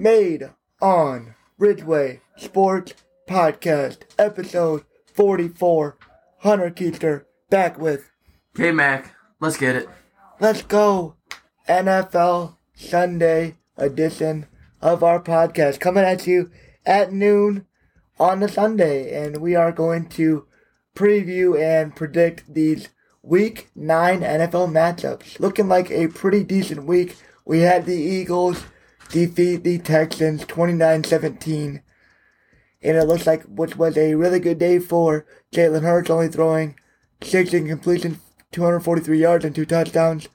Made on Ridgeway Sports Podcast, episode 44. Hunter Keister back with Okay, Mac, let's get it. Let's Go NFL Sunday edition of our podcast coming at you at noon on the Sunday. And we are going to preview and predict these week nine NFL matchups. Looking like a pretty decent week. We had the Eagles defeat the Texans 29 17. And it looks like which was a really good day for Jalen Hurts, only throwing six incompletions, 243 yards, and two touchdowns.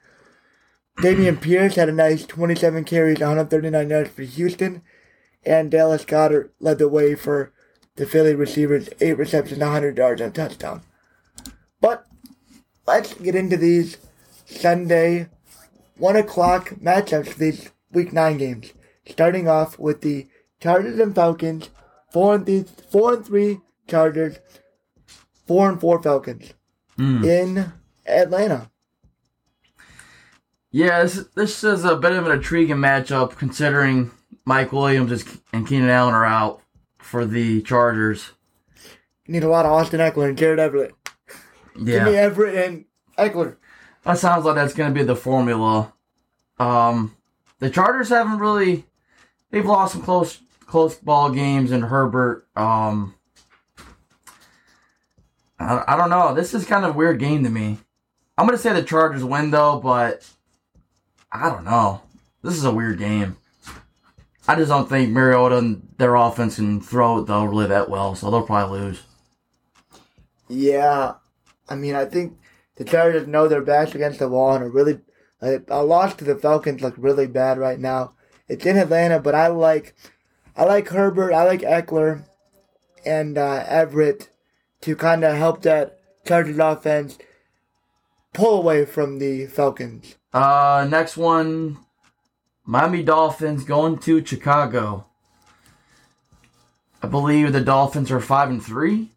Dameon Pierce had a nice 27 carries, 139 yards for Houston. And Dallas Goedert led the way for the Philly receivers, 8 receptions, 100 yards, and a touchdown. But let's get into these Sunday 1 o'clock matchups these Week 9 games. Starting off with the Chargers and Falcons, 4 and 3, four and three Chargers, 4 and 4 Falcons in Atlanta. Yeah, this, this is a bit of an intriguing matchup considering Mike Williams is, and Keenan Allen are out for the Chargers. Need a lot of Austin Ekeler and Gerald Everett. Give me Yeah, Everett and Ekeler. that sounds like that's going to be the formula. Um, the Chargers haven't really they've lost some close close ball games, and Herbert. Um, I, I don't know. This is kind of a weird game to me. I'm to say the Chargers win though, but I don't know. This is a weird game. I just don't think Mariota and their offense can throw it though really that well, so they'll probably lose. Yeah, I mean, I think the Chargers know their backs against the wall and are really. A, a loss to the Falcons look really bad right now. It's in Atlanta, but I like, I like Herbert, I like Ekeler, and uh, Everett to kind of help that Chargers offense pull away from the Falcons. Uh, next one, Miami Dolphins going to Chicago. I believe the Dolphins are five and three,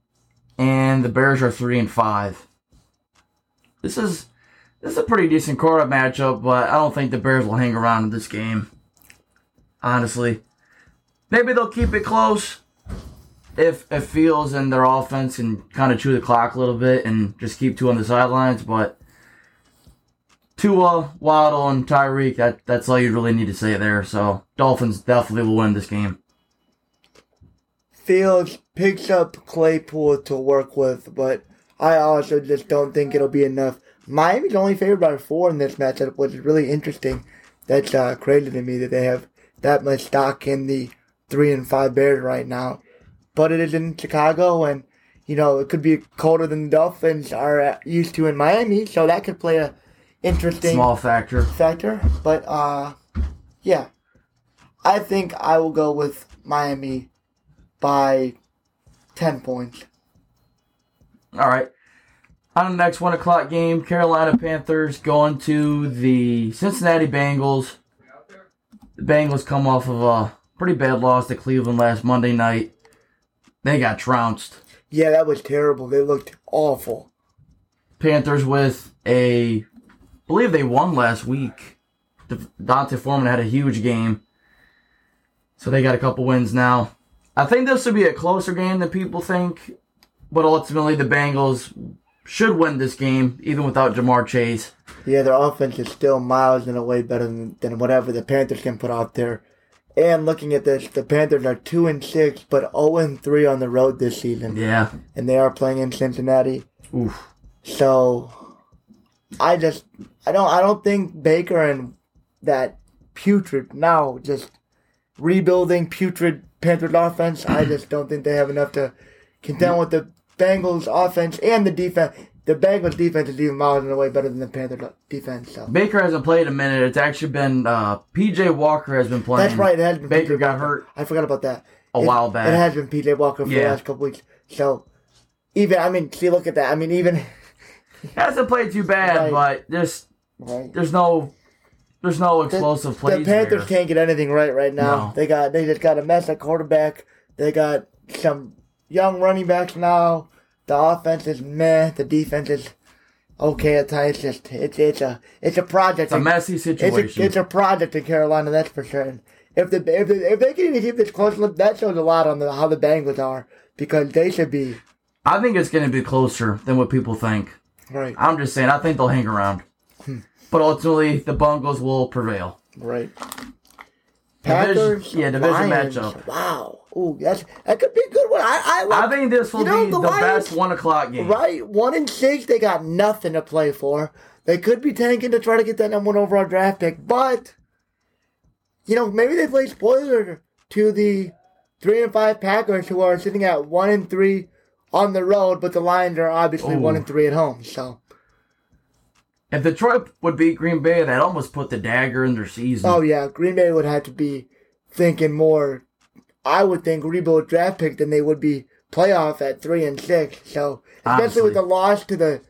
and the Bears are three and five. This is this is a pretty decent quarterback matchup, but I don't think the Bears will hang around in this game. Honestly, maybe they'll keep it close if if Fields and their offense can kind of chew the clock a little bit and just keep two on the sidelines, but. Tua, Waddle, and Tyreek, that, that's all you really need to say there. So, Dolphins definitely will win this game. Fields picks up Claypool to work with, but I also just don't think it'll be enough. Miami's only favored by four in this matchup, which is really interesting. That's uh, crazy to me that they have that much stock in the three and five Bears right now. But it is in Chicago, and you know it could be colder than the Dolphins are used to in Miami, so that could play a interesting Small factor. factor. But uh, yeah, I think I will go with Miami by ten points. All right. On the next one o'clock game, Carolina Panthers going to the Cincinnati Bengals. The Bengals come off of a pretty bad loss to Cleveland last Monday night. They got trounced. Yeah, that was terrible. They looked awful. Panthers with a, I believe they won last week. D'Onta Foreman had a huge game, so they got a couple wins now. I think this will be a closer game than people think, but ultimately the Bengals should win this game even without Ja'Marr Chase. Yeah, their offense is still miles and away better than, than whatever the Panthers can put out there. And looking at this, the Panthers are two and six, but zero and three on the road this season, Yeah. and they are playing in Cincinnati. Oof. So, I just I don't I don't think Baker and that putrid now just rebuilding putrid Panthers offense. I just don't think they have enough to contend mm. with the Bengals offense and the defense. The Bengals defense is even miles and away better than the Panther defense. So Baker hasn't played a minute. It's actually been uh, PJ Walker has been playing. that's right. It has been Baker PJ got Walker. hurt I forgot about that. a It- while back. It has been PJ Walker for the last couple weeks. So even I mean, see, look at that. I mean, even hasn't played too bad, Right. but just right. there's no there's no explosive play. the plays Panthers there. can't get anything right right now. No. They got they just got a mess at quarterback. They got some young running backs now. The offense is meh. The defense is okay at times. It's just it's it's a it's a project. It's a messy It's situation. a, it's a project in Carolina, that's for sure. And, if the if the, if they can even keep this close, that shows a lot on the how the Bengals are because they should be I think it's going to be closer than what people think. right, I'm just saying, I think they'll hang around. Hmm. But ultimately, the Bungles will prevail. right. Division- Packers, yeah, division Lions. matchup. Wow, ooh, that's that could be a good one. I I, like, I think this will You know, be the the, Lions- best one o'clock game. Right, one and six, they got nothing to play for. They could be tanking to try to get that number one overall draft pick, but you know maybe they play spoiler to the three and five Packers who are sitting at one and three on the road, but the Lions are obviously Ooh. one and three at home. So, If Detroit would beat Green Bay, that almost put the dagger in their season. oh yeah, Green Bay would have to be thinking more. I would think rebuild draft pick than they would be playoff at three and six. So, especially Honestly. with the loss to the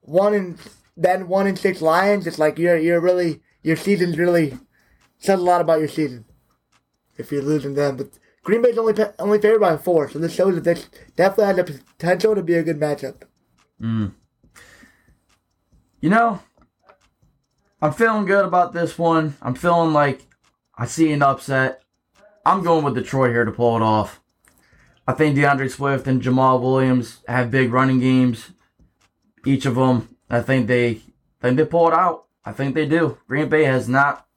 one and then one and six Lions, it's like you're you're really your season's really says a lot about your season if you're losing them. But Green Bay's only only favored by four, so this shows that this definitely has the potential to be a good matchup. Mm. You know, I'm feeling good about this one. I'm feeling like I see an upset. I'm going with Detroit here to pull it off. I think D'Andre Swift and Jamaal Williams have big running games. Each of them. I think they think they pull it out. I think they do. Green Bay has not.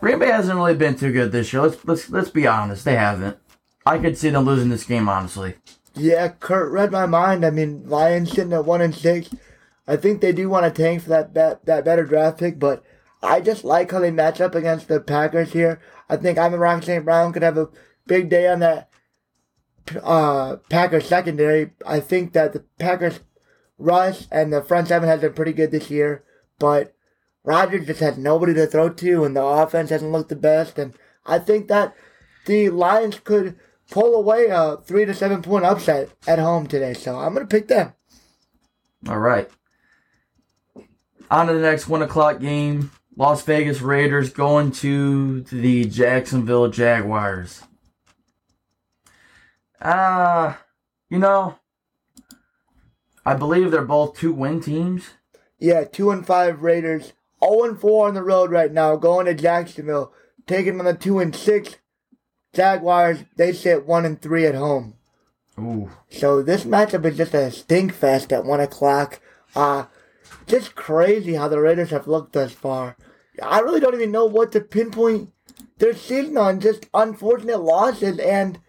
Green Bay hasn't really been too good this year. Let's let's let's be honest. They haven't. I could see them losing this game honestly. Yeah, Kurt read my mind. I mean, Lions sitting at one and six. I think they do want to tank for that bet, that better draft pick, but I just like how they match up against the Packers here. I think Amon-Ra St. Brown could have a big day on that uh, Packers secondary. I think that the Packers rush and the front seven has been pretty good this year, but Rodgers just has nobody to throw to, and the offense hasn't looked the best. And I think that the Lions could pull away a three to seven point upset at home today. So I'm gonna pick them. All right. On to the next one o'clock game. Las Vegas Raiders going to the Jacksonville Jaguars. Ah, you know, I believe they're both two win teams. Yeah, two and five Raiders, zero and four on the road right now, going to Jacksonville, taking on the two and six Jaguars. They sit one and three at home. Ooh. So this matchup is just a stink fest at one o'clock. Uh just crazy how the Raiders have looked thus far. I really don't even know what to pinpoint their season on. Just unfortunate losses, and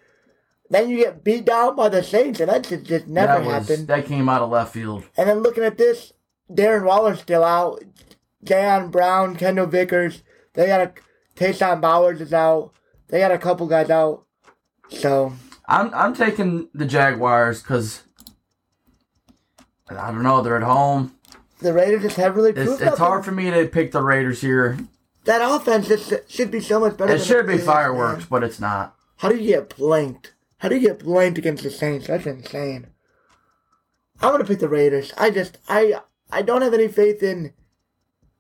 then you get beat down by the Saints, and that just, just never that was, happened. That came out of left field. And then looking at this, Darren Waller's still out. Jayon Brown, Kendal Vickers, they got a Tayshawn Bowers is out. They got a couple guys out. So I'm I'm taking the Jaguars because I don't know. They're at home. The Raiders just haven't really It's, proved it's up. hard for me to pick the Raiders here. That offense just should be so much better. It should be fireworks, but it's not. How do you get blanked? How do you get blanked against the Saints? That's insane. I'm gonna pick the Raiders. I just I I don't have any faith in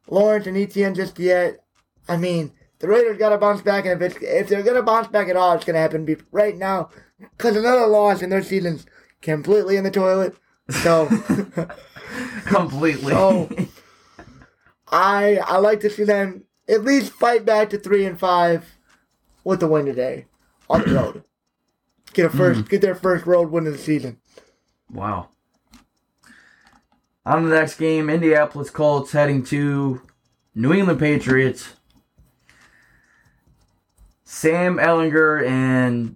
Lawrence and Etienne just yet. I mean, the Raiders gotta bounce back, and if it's, if they're gonna bounce back at all, it's gonna happen right now. Cause another loss and their season's completely in the toilet. So Completely. Oh. I I like to see them at least fight back to three and five with the win today on the road. Get a first mm. get their first road win of the season. wow. On the next game, Indianapolis Colts heading to New England Patriots. Sam Ehlinger and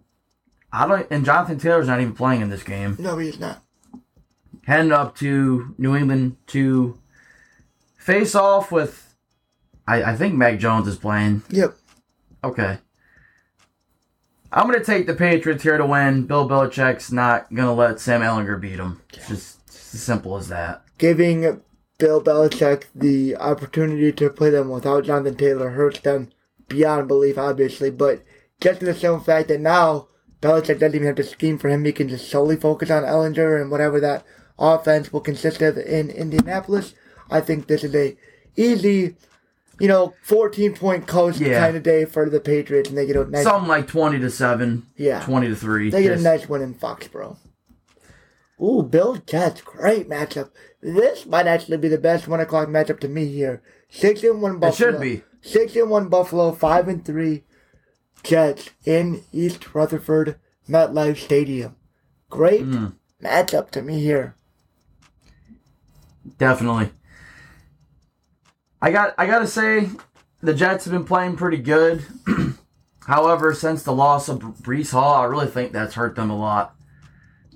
I don't and Jonathan Taylor's not even playing in this game. No, he's not. Heading up to New England to face off with I, I think Mac Jones is playing. Yep. Okay. I'm gonna take the Patriots here to win. Bill Belichick's not gonna let Sam Ehlinger beat him. It's just, it's as simple as that. Giving Bill Belichick the opportunity to play them without Jonathan Taylor hurts them beyond belief, obviously. But just the simple fact that now Belichick doesn't even have to scheme for him, he can just solely focus on Ehlinger and whatever that offense will consist of in Indianapolis. I think this is a easy, you know, 14 point coast Yeah. kind of day for the Patriots, and they get a nice, Something like twenty to seven. Yeah. Twenty to three. they get a nice win in Foxborough. Ooh, Bill Jets, great matchup. This might actually be the best one o'clock matchup to me here. Six and one Buffalo. it should be. Six and one Buffalo, five and three Jets in East Rutherford MetLife Stadium. Great Mm, matchup to me here. Definitely. I got I gotta say, the Jets have been playing pretty good. However, since the loss of Breece Hall, I really think that's hurt them a lot.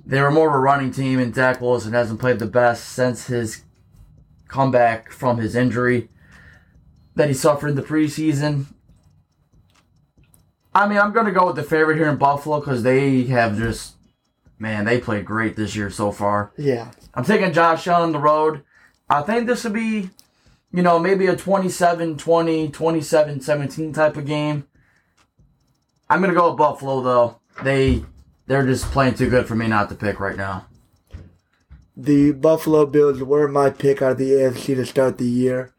They were more of a running team, and Zach Wilson hasn't played the best since his comeback from his injury that he suffered in the preseason. I mean, I'm going to go with the favorite here in Buffalo because they have just, man, they played great this year so far. Yeah. I'm taking Josh Allen on the road. I think this will be, you know, maybe a 27 20, 27 17 type of game. I'm going to go with Buffalo, though. They. They're just playing too good for me not to pick right now. The Buffalo Bills were my pick out of the AFC to start the year,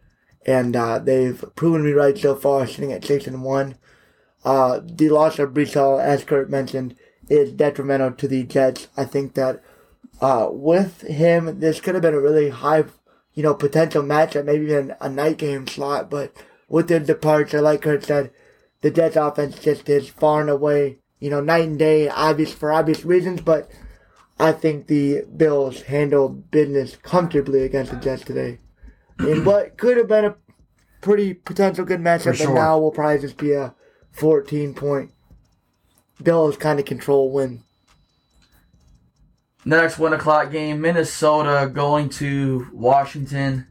and uh, they've proven me right so far, sitting at six and one. Uh, the loss of Breece Hall, as Kurt mentioned, is detrimental to the Jets. I think that uh, with him, this could have been a really high, you know, potential matchup, maybe even a night game slot. But with their departure, like Kurt said, the Jets offense just is far and away, you know, night and day, obvious for obvious reasons. But I think the Bills handled business comfortably against the Jets today. In what could have been a pretty potential good matchup, For but now will probably just be a 14 point Bills kind of control win. Next one o'clock game, Minnesota going to Washington.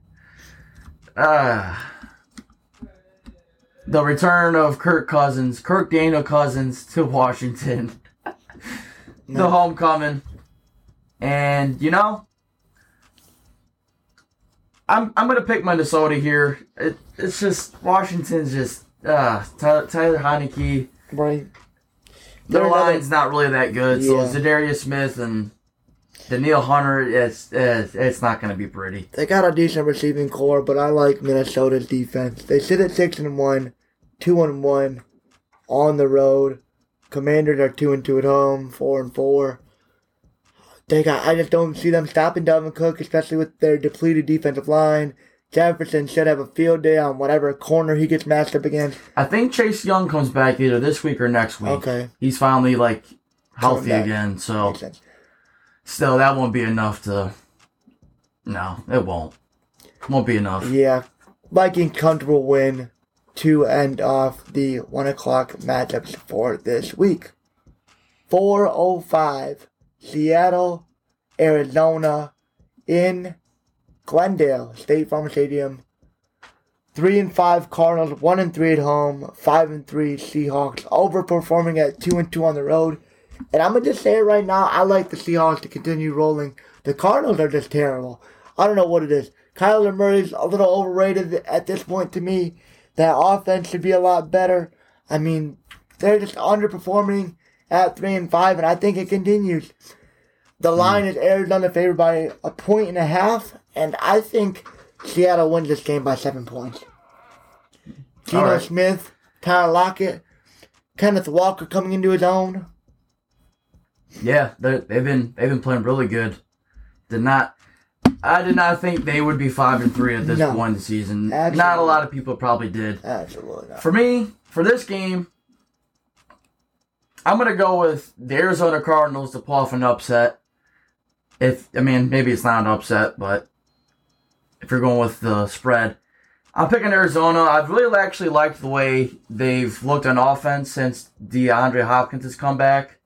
Ah. the return of Kirk Cousins, Kirk Daniel Cousins to Washington. the homecoming. And you know, I'm I'm gonna pick Minnesota here. It, it's just Washington's just uh Tyler, Tyler Heinicke. Right. Their another- line's not really that good. So Yeah. Za'Darius Smith and Danielle Hunter, it's it's, it's not going to be pretty. They got a decent receiving corps, but I like Minnesota's defense. They sit at six and one, two and one on the road. Commanders are two and two at home, four and four. They got. I just don't see them stopping Dalvin Cook, especially with their depleted defensive line. Jefferson should have a field day on whatever corner he gets matched up against. I think Chase Young comes back either this week or next week. Okay, He's finally like healthy again. So makes sense. still, that won't be enough to. No, it won't. Won't be enough. Yeah, Vikings comfortable win to end off the one o'clock matchups for this week. Four oh five, Seattle, Arizona, in Glendale State Farm Stadium. Three and five Cardinals, one and three at home, five and three Seahawks, overperforming at two and two on the road. And I'm gonna just say it right now, I like the Seahawks to continue rolling. The Cardinals are just terrible. I don't know what it is. Kyler Murray's a little overrated at this point to me. That offense should be a lot better. I mean, they're just underperforming at three and five, and I think it continues. The hmm. line is Arizona favored by a point and a half, and I think Seattle wins this game by seven points. Geno right. Smith, Tyler Lockett, Kenneth Walker coming into his own. Yeah, they've been they've been playing really good. Did not. I did not think they would be five and three at this No. point in the season. Not a lot of people probably did. Absolutely not. For me, for this game, I'm gonna go with the Arizona Cardinals to pull off an upset. If I mean maybe it's not an upset, but if you're going with the spread, I'm picking Arizona. I've really actually liked the way they've looked on offense since DeAndre Hopkins has come back.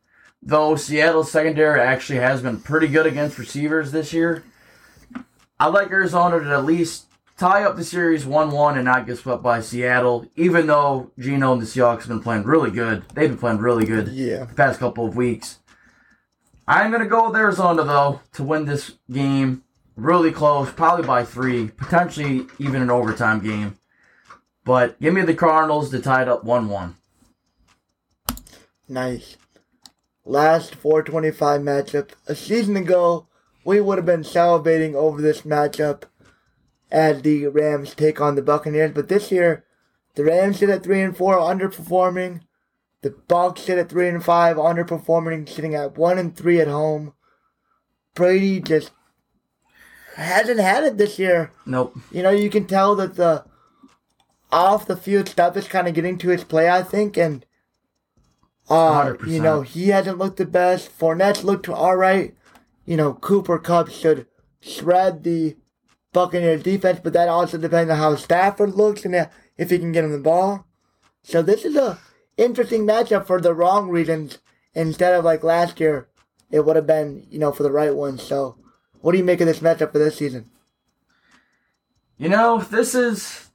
Though Seattle's secondary actually has been pretty good against receivers this year. I like Arizona to at least tie up the series 1 1 and not get swept by Seattle, even though Geno and the Seahawks have been playing really good. They've been playing really good Yeah. the past couple of weeks. I'm going to go with Arizona, though, to win this game really close, probably by three, potentially even an overtime game. But give me the Cardinals to tie it up 1 1. Nice. Last 425 matchup. A season ago, we would have been salivating over this matchup as the Rams take on the Buccaneers. But this year, the Rams sit at 3 and 4, underperforming. The Bucks sit at 3 and 5, underperforming, sitting at 1 and 3 at home. Brady just hasn't had it this year. Nope. You know, you can tell that the off the field stuff is kind of getting to his play, I think, and uh, 100%. you know he hasn't looked the best. Fournette's looked all right. You know Cooper Kupp should shred the Buccaneers defense, but that also depends on how Stafford looks and if he can get him the ball. So this is a interesting matchup for the wrong reasons instead of like last year. It would have been you know for the right ones. So what do you make of this matchup for this season? You know, this is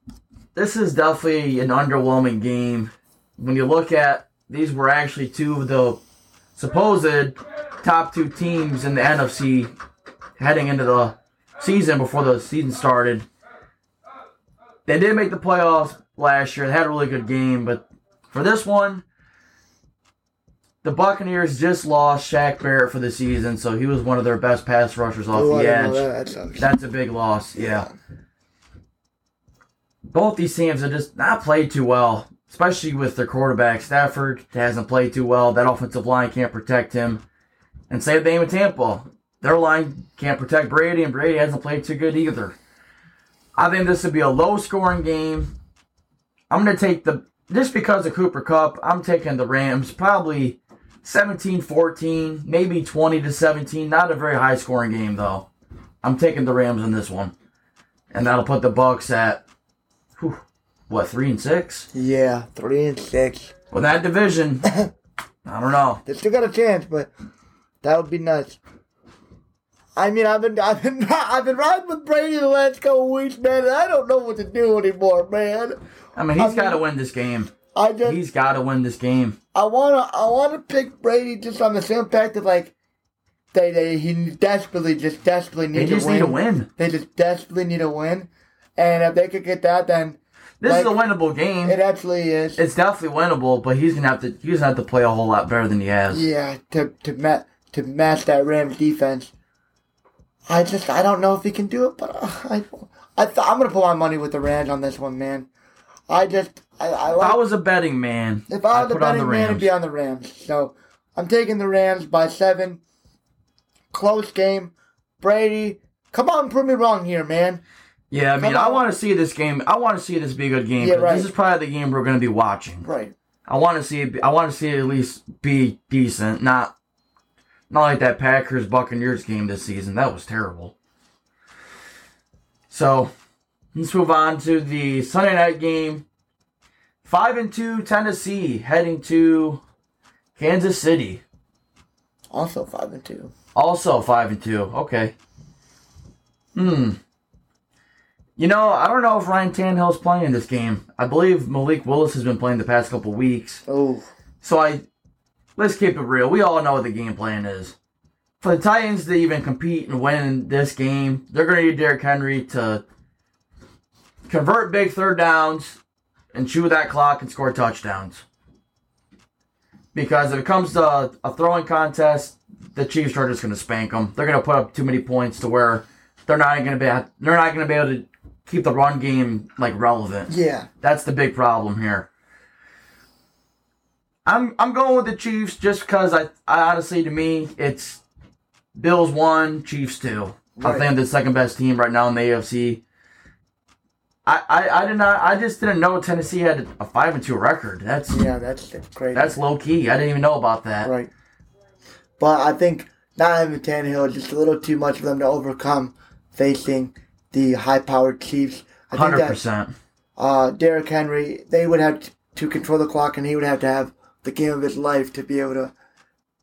this is definitely an underwhelming game. When you look at these were actually two of the supposed top two teams in the NFC heading into the season before the season started. They did make the playoffs last year. They had a really good game, but for this one, the Buccaneers just lost Shaq Barrett for the season, so he was one of their best pass rushers off Oh, the edge. That. That's a big loss, yeah. Both these teams have just not played too well, especially with their quarterback. Stafford hasn't played too well. That offensive line can't protect him. And same thing with Tampa. Their line can't protect Brady, and Brady hasn't played too good either. I think this would be a low scoring game. I'm going to take the, just because of Cooper Kupp, I'm taking the Rams probably 17 14, maybe 20 to 17. Not a very high scoring game, though. I'm taking the Rams in this one. And that'll put the Bucks at, whew, what, 3 and 6? Yeah, three and six. Well, that division, I don't know. They still got a chance, but that would be nuts. I mean, I've been, I've been, I've been riding with Brady the last couple weeks, man, and I don't know what to do anymore, man. I mean, he's got to win this game. I just, He's got to win this game. I wanna, I wanna pick Brady just on the same fact that like, they, they, he desperately, just desperately They need just to win. need to win. They just desperately need to win, and if they could get that, then This Like, is a winnable game. it absolutely is. It's definitely winnable, but he's gonna have to he's gonna have to play a whole lot better than he has. Yeah, to to ma- to match that Rams defense. I just I don't know if he can do it, but uh, I I th- I'm gonna put my money with the Rams on this one, man. I just I, I like I was a betting man, if I I'd was a betting man, it'd be on the Rams. So I'm taking the Rams by seven. Close game. Brady, come on, prove me wrong here, man. Yeah, I mean, I want to see this game. I want to see this be a good game. Yeah, right. This is probably the game we're going to be watching. Right. I want to see. It, I want to see it at least be decent, not not like that Packers Buccaneers game this season. That was terrible. So let's move on to the Sunday night game. Five and two Tennessee heading to Kansas City. Also five and two. Also five and two. Okay. Hmm. You know, I don't know if Ryan Tannehill's playing in this game. I believe Malik Willis has been playing the past couple weeks. Oh, So I let's keep it real. We all know what the game plan is. For the Titans to even compete and win this game, they're going to need Derrick Henry to convert big third downs and chew that clock and score touchdowns. Because if it comes to a, throwing contest, the Chiefs are just going to spank them. They're going to put up too many points to where they're not going to be they're not going to be able to keep the run game like relevant. yeah. That's the big problem here. I'm I'm going with the Chiefs just because I, I honestly to me it's Bills one, Chiefs two. I think the second best team right now in the AFC. I, I, I did not I just didn't know Tennessee had a five and two record. That's Yeah, that's crazy. that's low key. I didn't even know about that. Right. But I think not having Tannehill is just a little too much for them to overcome facing the high-powered Chiefs. I Hundred percent. uh, Derrick Henry, they would have to control the clock, and he would have to have the game of his life to be able to.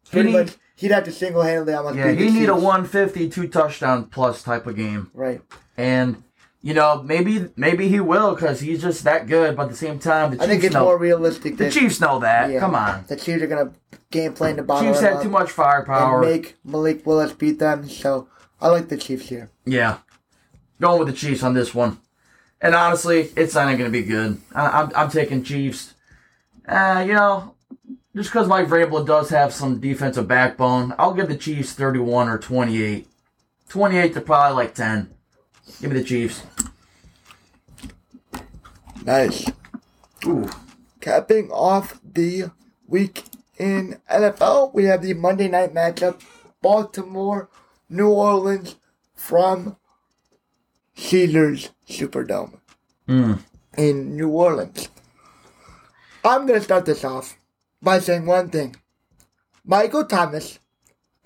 Pretty he, much, he'd have to single-handedly almost Yeah, he need a Chiefs. 150, two touchdown plus type of game. Right. And you know, maybe maybe he will because he's just that good. But at the same time, the Chiefs I think it's know more realistic the that Chiefs know that. yeah, Come on, the Chiefs are gonna game plan to bottle Chiefs had too much firepower. and make Malik Willis beat them. So I like the Chiefs here. yeah, going with the Chiefs on this one. And honestly, it's not going to be good. I, I'm I'm taking Chiefs. Uh, you know, just because Mike Vrabel does have some defensive backbone, I'll give the Chiefs 31 or 28. 28 to probably like 10. Give me the Chiefs. Nice. Ooh. Capping off the week in NFL, we have the Monday night matchup Baltimore, New Orleans from Caesars Superdome. Mm. in New Orleans. I'm going to start this off by saying one thing Michael Thomas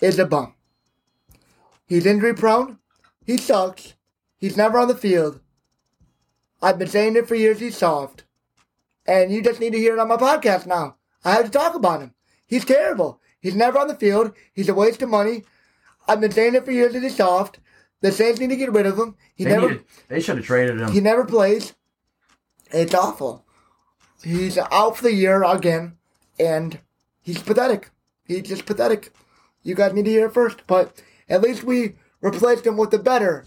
is a bum. He's injury prone. He sucks. He's never on the field. I've been saying it for years. He's soft. And you just need to hear it on my podcast now. I have to talk about him. He's terrible. He's never on the field. He's a waste of money. I've been saying it for years that he's soft. The Saints need to get rid of him. He They, never needed- they should have traded him. he never plays. It's awful. He's out for the year again, and he's pathetic. He's just pathetic. You guys need to hear it first, but at least we replaced him with a better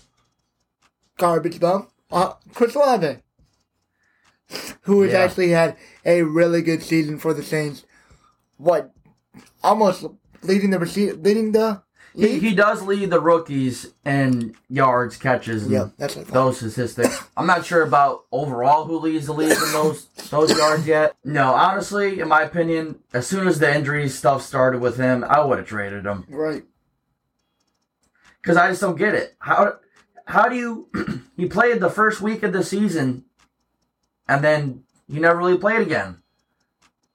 garbage bum, uh, Chris Olave, who has Yeah. actually had a really good season for the Saints. What, almost leading the receive, leading the he, he does lead the rookies in yards, catches, and yeah, that's those statistics. I'm not sure about overall who leads the league in those those yards yet. No, honestly, in my opinion, as soon as the injury stuff started with him, I would have traded him Right. because I just don't get it. How how do you? he played the first week of the season, and then he never really played again.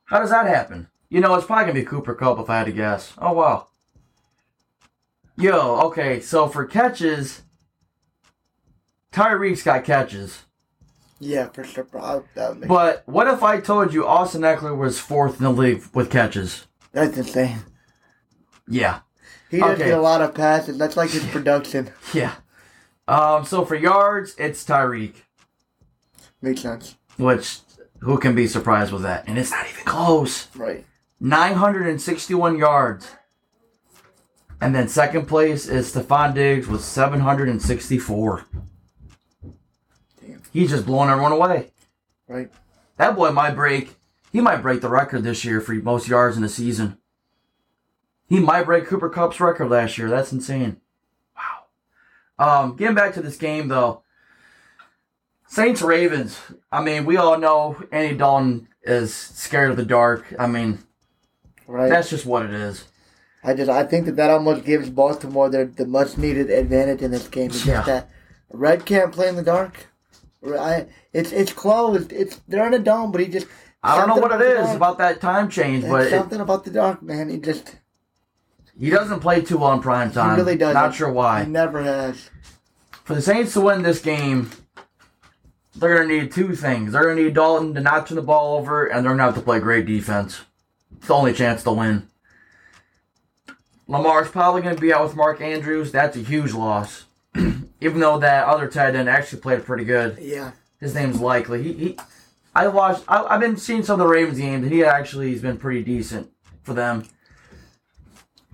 How does that happen? You know, it's probably gonna be Cooper Kupp if I had to guess. Oh wow. Yo, okay, so for catches, Tyreek's got catches. Yeah, for sure. But what if I told you Austin Ekeler was fourth in the league with catches? That's insane. Yeah. He does Okay. get a lot of passes. That's like his production. Yeah. Um, so for yards, it's Tyreek, Makes sense. which who can be surprised with that? And it's not even close. Right. 961 yards. And then second place is Stefon Diggs with 764. He's just blowing everyone away. Right. That boy might break. He might break the record this year for most yards in the season. He might break Cooper Kupp's record last year. That's insane. Wow. Um, getting back to this game though. Saints Ravens. I mean, we all know Andy Dalton is scared of the dark. I mean, Right. that's just what it is. I just I think that that almost gives Baltimore their the much needed advantage in this game. It's Yeah. just that Red can't play in the dark. I, it's it's closed. It's they're in a dome, but he just I don't know what it is about dark- about that time change, it's but it, something about the dark, man. He just he doesn't play too well in prime he time. really does. Not sure why. He never has. For the Saints to win this game, they're going to need two things. They're going to need Dalton to not turn the ball over, and they're going to have to play great defense. It's the only chance to win. Lamar's probably going to be out with Mark Andrews. That's a huge loss. Even though that other tight end actually played pretty good. Yeah. His name's Likely. He, he I watched. I, I've been seeing some of the Ravens games, and he actually has been pretty decent for them.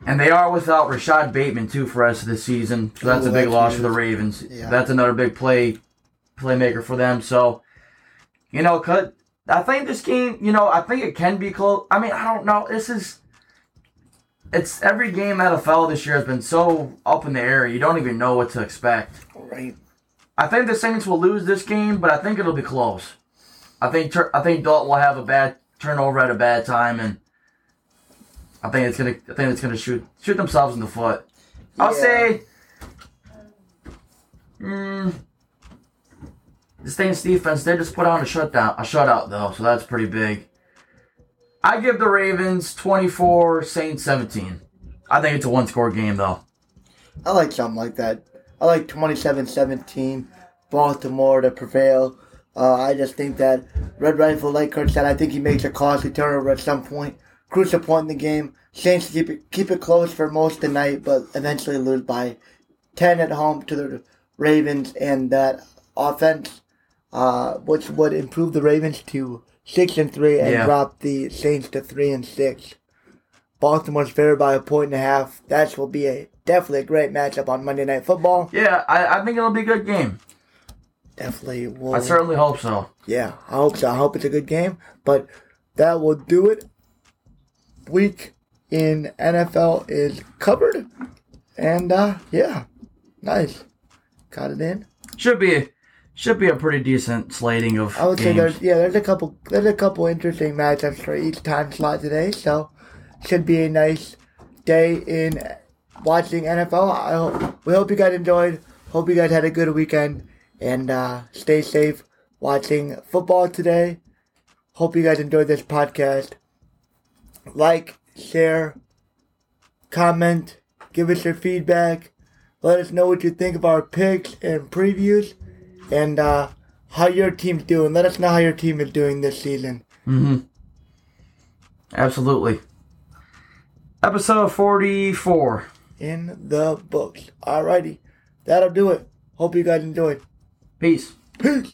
And they are without Rashod Bateman too for the rest of the season, so that's Oh, a big that's loss for the. Ravens. Yeah. That's another big play playmaker for them. So, you know, cut. I think this game, you know, I think it can be close. I mean, I don't know. This is. It's every game NFL this year has been so up in the air. You don't even know what to expect. Right. I think the Saints will lose this game, but I think it'll be close. I think I think Dalton will have a bad turnover at a bad time, and I think it's gonna I think it's gonna shoot shoot themselves in the foot. I'll Yeah. say, mm, the Saints defense they just put on a shutdown a shutout though, so that's pretty big. I give the Ravens twenty four, Saints seventeen. I think it's a one score game though. I like something like that. I like 27-17, Baltimore to prevail. Uh, I just think that Red Rifle, like Kurt said, I think he makes a costly turnover at some point. Crucial point in the game. Saints keep it keep it close for most of the night, but eventually lose by ten at home to the Ravens, and that offense, uh, which would improve the Ravens to six and three and Yeah. drop the Saints to three and six. Baltimore's favored by a point and a half. That will be a definitely a great matchup on Monday Night Football. Yeah, I, I think it'll be a good game. Definitely will. I certainly hope so. Yeah, I hope so. I hope it's a good game. But that will do it. Week in NFL is covered. And uh yeah. Nice. Got it in. Should be should be a pretty decent slating of I would say games. there's yeah, there's a couple there's a couple interesting matchups for each time slot today, so should be a nice day in watching NFL. I hope we hope you guys enjoyed. Hope you guys had a good weekend and uh stay safe. watching football today. Hope you guys enjoyed this podcast. Like, share, comment, give us your feedback. Let us know what you think of our picks and previews and uh, how your team's doing. Let us know how your team is doing this season. Mm-hmm. Absolutely. Episode 44. In the books. Alrighty. That'll do it. Hope you guys enjoyed. Peace. Peace.